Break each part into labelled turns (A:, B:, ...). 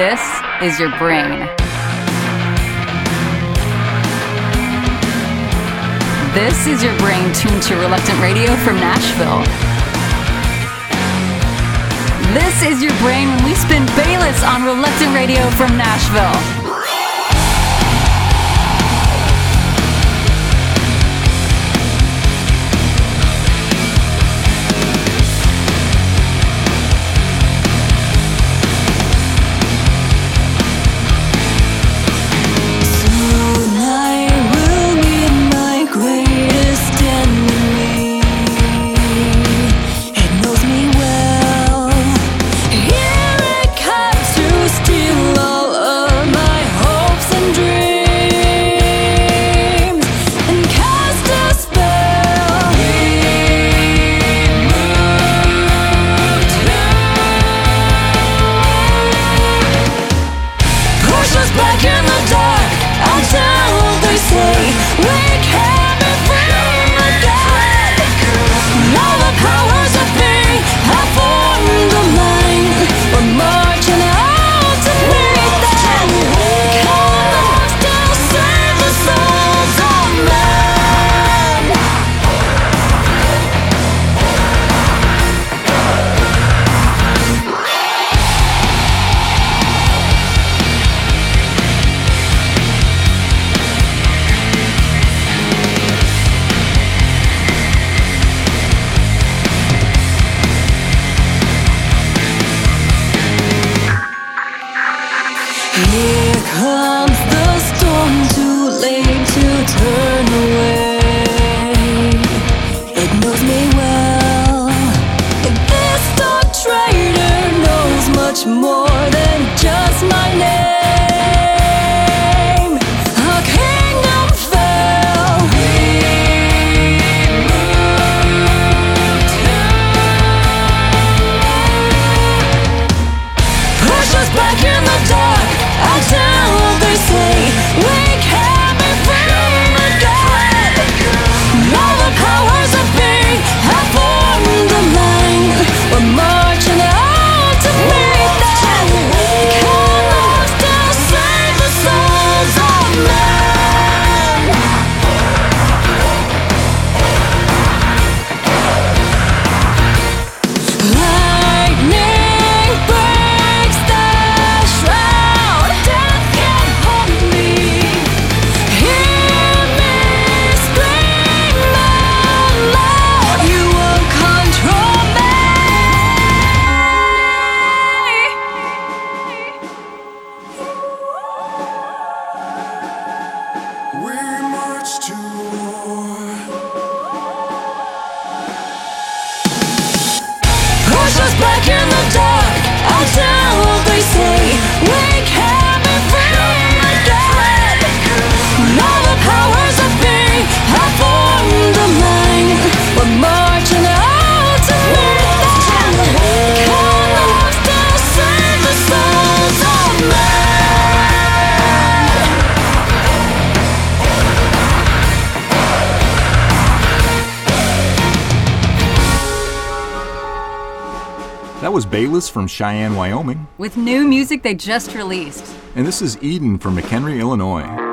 A: This is your brain. This is your brain tuned to Reluctant Radio from Nashville. This is your brain when we spin Bayless on Reluctant Radio from Nashville. Here comes the storm, too late to turn away.
B: From Cheyenne, Wyoming.
A: With new music they just released.
B: And this is Eden from McHenry, Illinois.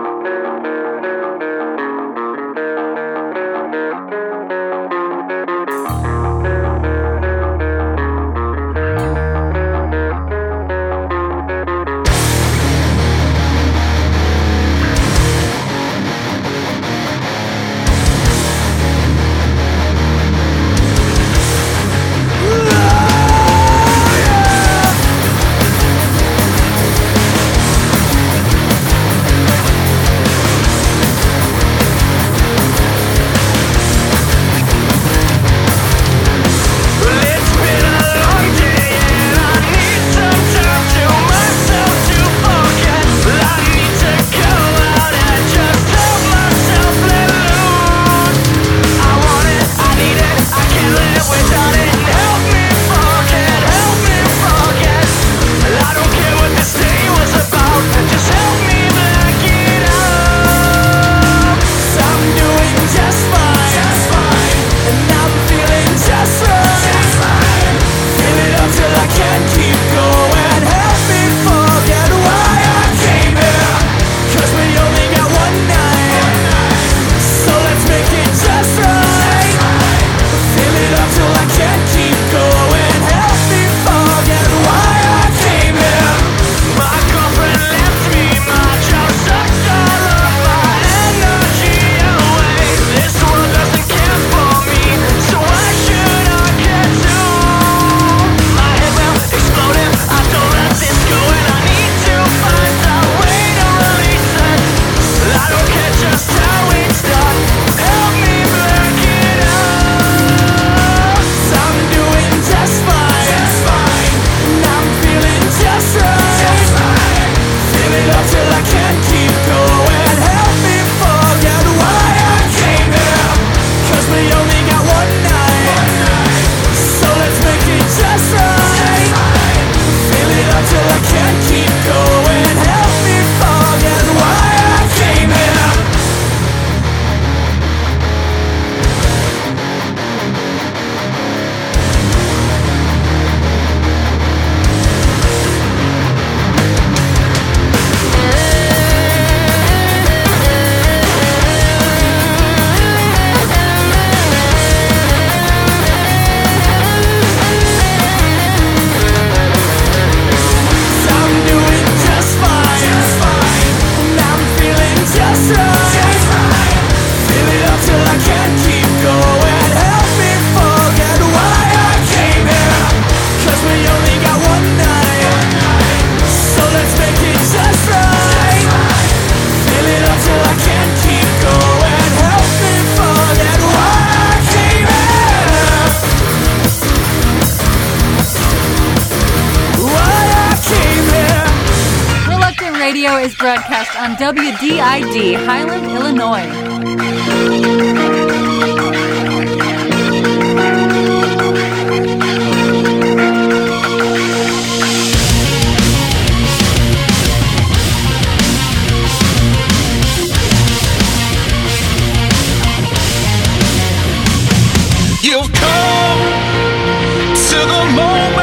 C: WDID, Highland, Illinois.
D: You've come to the moment.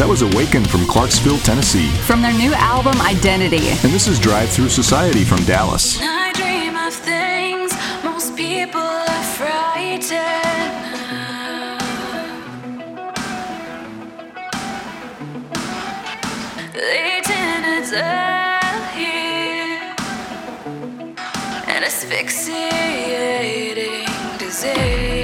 D: That
B: was Awaken from Clarksville, Tennessee.
C: From their new album, Identity.
B: And this is Drive Through Society from Dallas.
A: asphyxiating disease.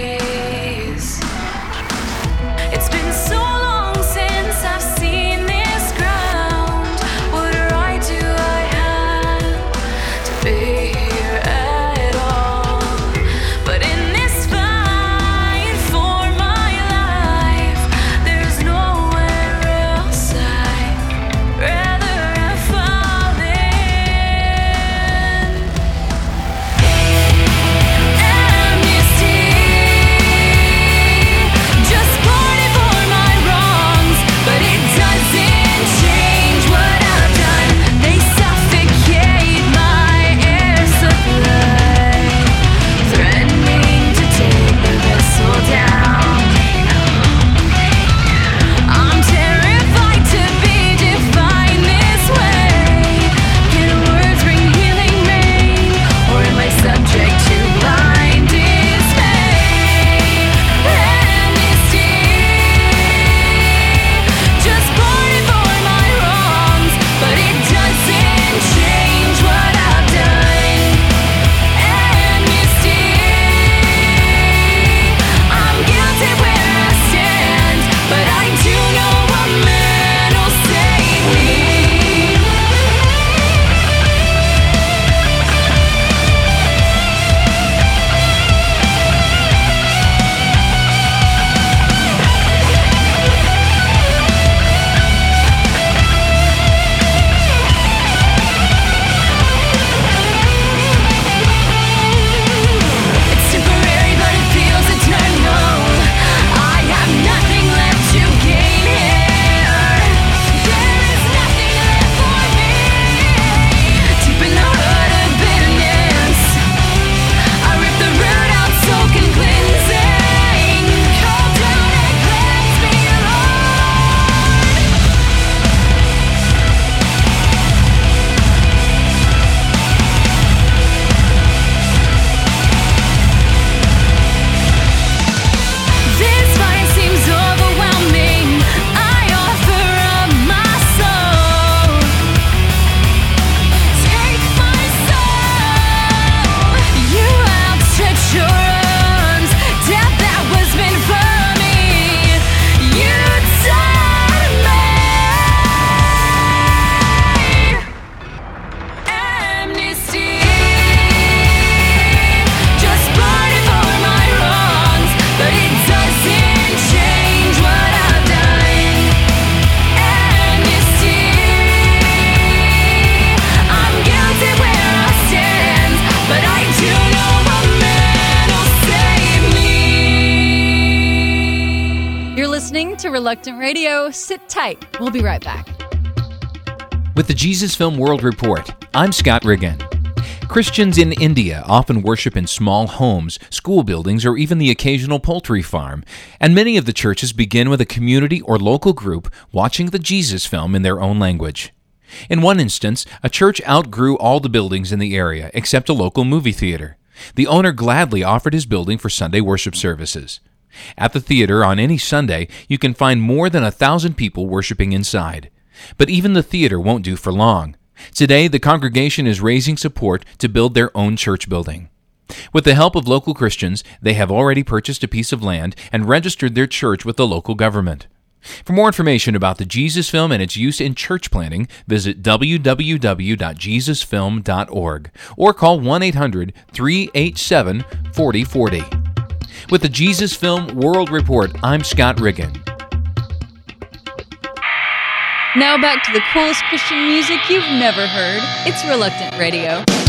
A: Reluctant Radio. Sit tight. We'll be right back.
E: With the Jesus Film World Report, I'm Scott Riggin. Christians in India often worship in small homes, school buildings, or even the occasional poultry farm, and many of the churches begin with a community or local group watching the Jesus film in their own language. In one instance, a church outgrew all the buildings in the area except a local movie theater. The owner gladly offered his building for Sunday worship services. At the theater on any Sunday, you can find more than a thousand people worshiping inside. But even the theater won't do for long. Today, the congregation is raising support to build their own church building. With the help of local Christians, they have already purchased a piece of land and registered their church with the local government. For more information about the Jesus Film and its use in church planning, visit www.jesusfilm.org or call 1 800 387 4040. With the Jesus Film World Report, I'm Scott Riggin.
A: Now back to the coolest Christian music you've never heard. It's Reluctant Radio.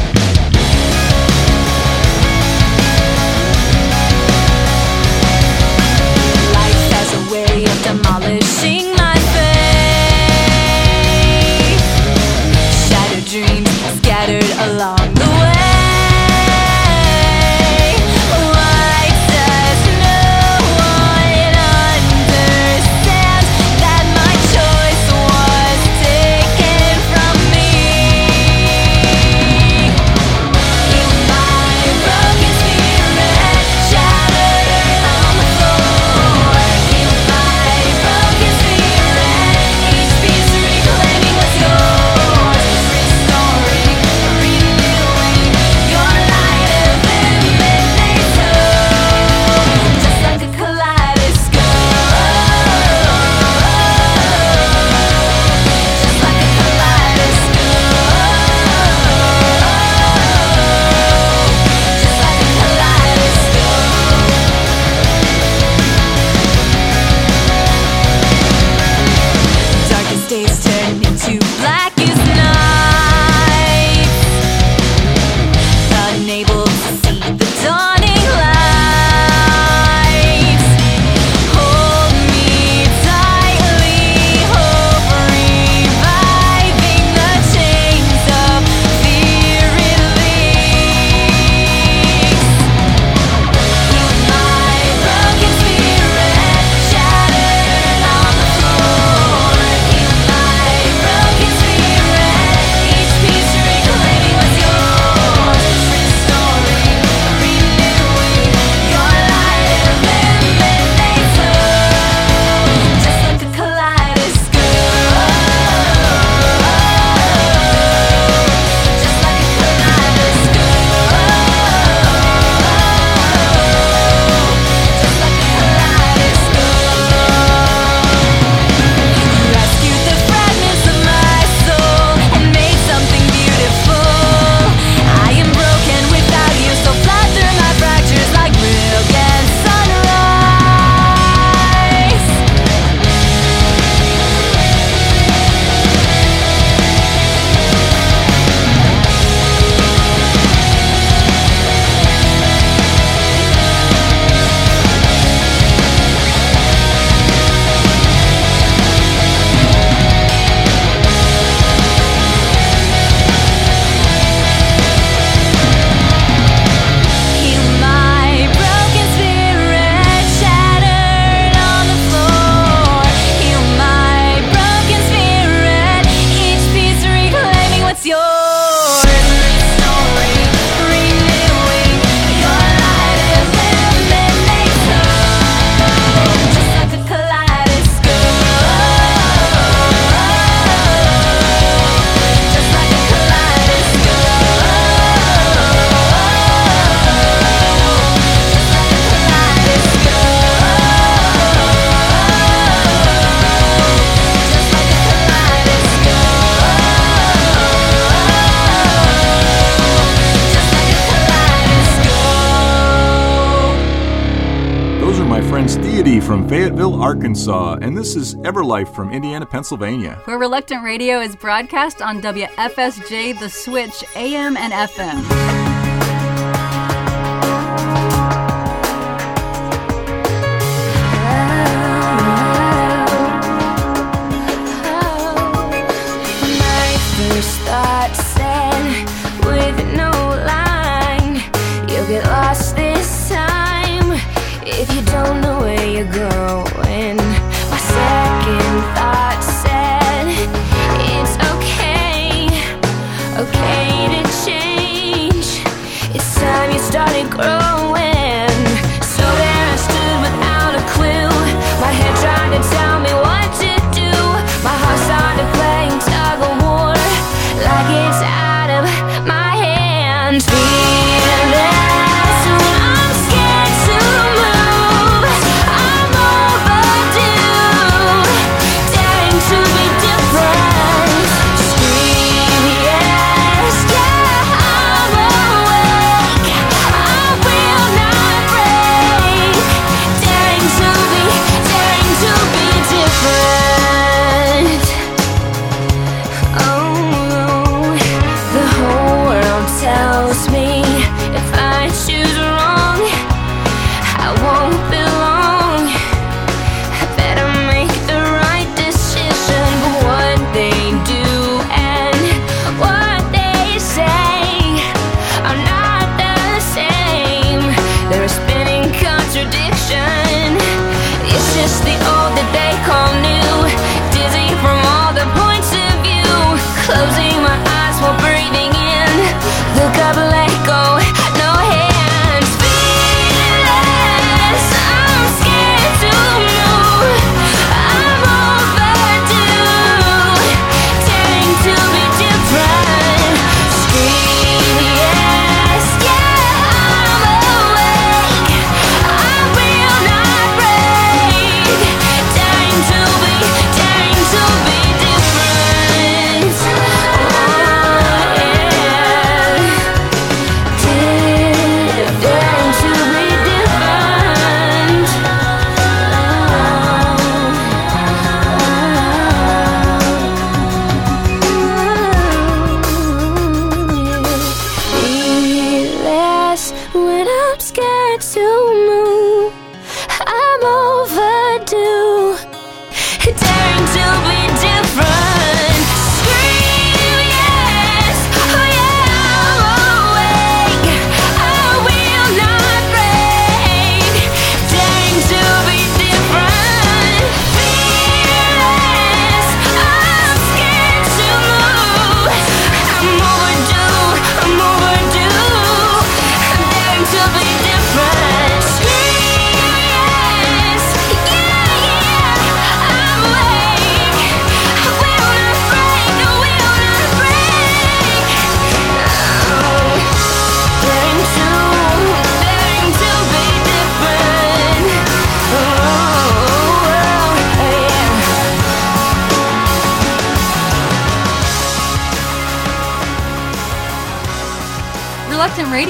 B: Fayetteville, Arkansas, and this is Everlife from Indiana, Pennsylvania.
A: Where Reluctant Radio is broadcast on WFSJ The Switch, AM and FM.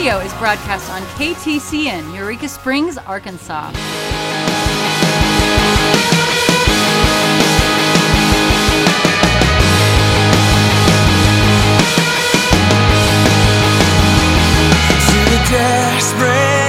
C: Radio is broadcast on KTCN, Eureka Springs, Arkansas.
F: Desperate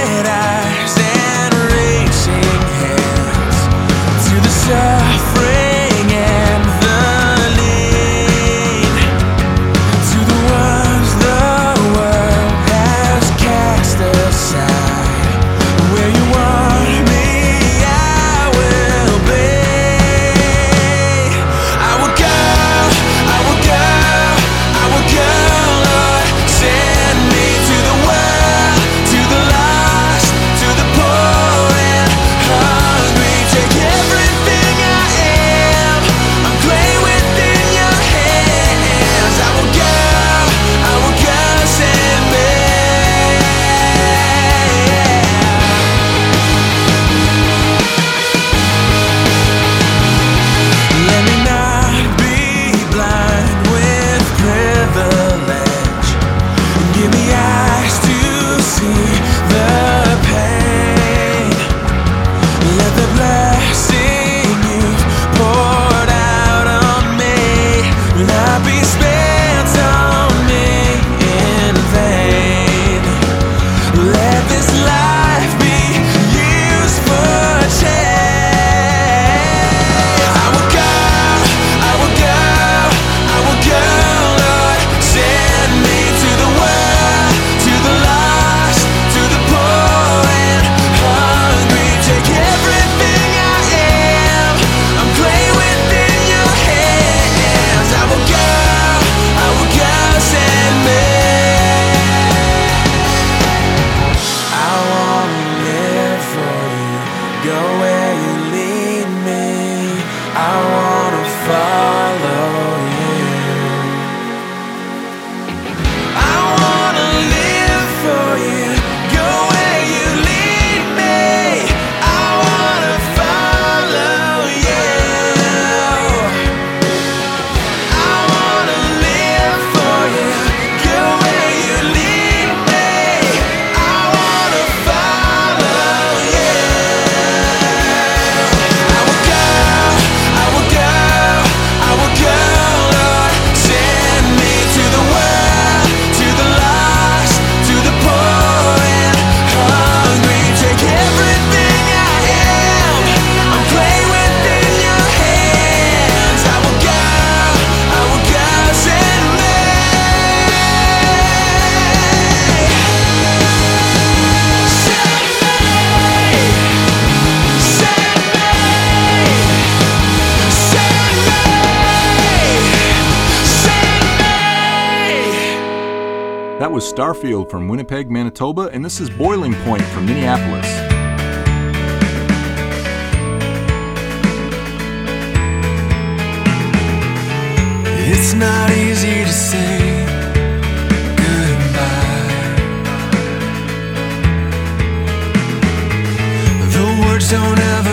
B: was Starfield from Winnipeg, Manitoba, and this is Boiling Point from Minneapolis.
G: It's not easy to say goodbye. The words don't ever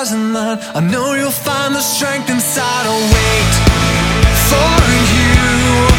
G: horizon line. I know you'll find the strength inside. I'll wait for you.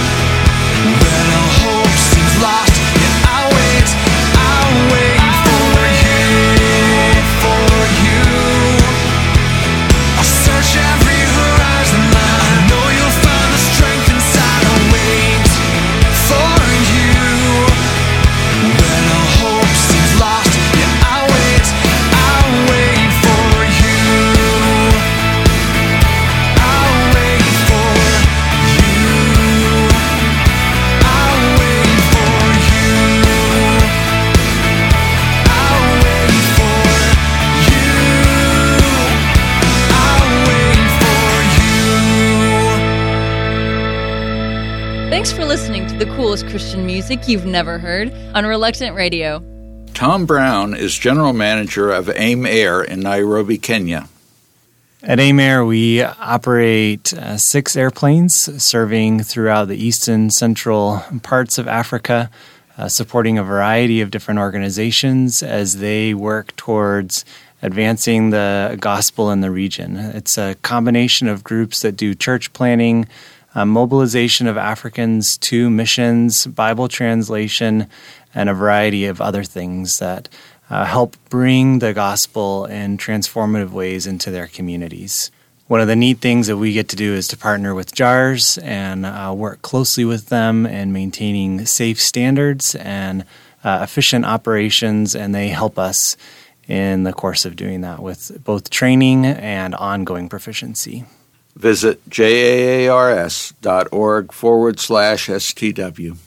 G: The
C: coolest Christian music you've never heard on Reluctant Radio.
H: Tom Brown is general manager of AIM Air in Nairobi, Kenya.
I: At AIM Air, we operate uh, six airplanes serving throughout the eastern central parts of Africa, uh, supporting a variety of different organizations as they work towards advancing the gospel in the region. It's a combination of groups that do church planning, uh, mobilization of Africans to missions, Bible translation, and a variety of other things that uh, help bring the gospel in transformative ways into their communities. One of the neat things that we get to do is to partner with JAARS and uh, work closely with them in maintaining safe standards and uh, efficient operations, and they help us in the course of doing that with both training and ongoing proficiency.
H: Visit jaars.org forward slash STW.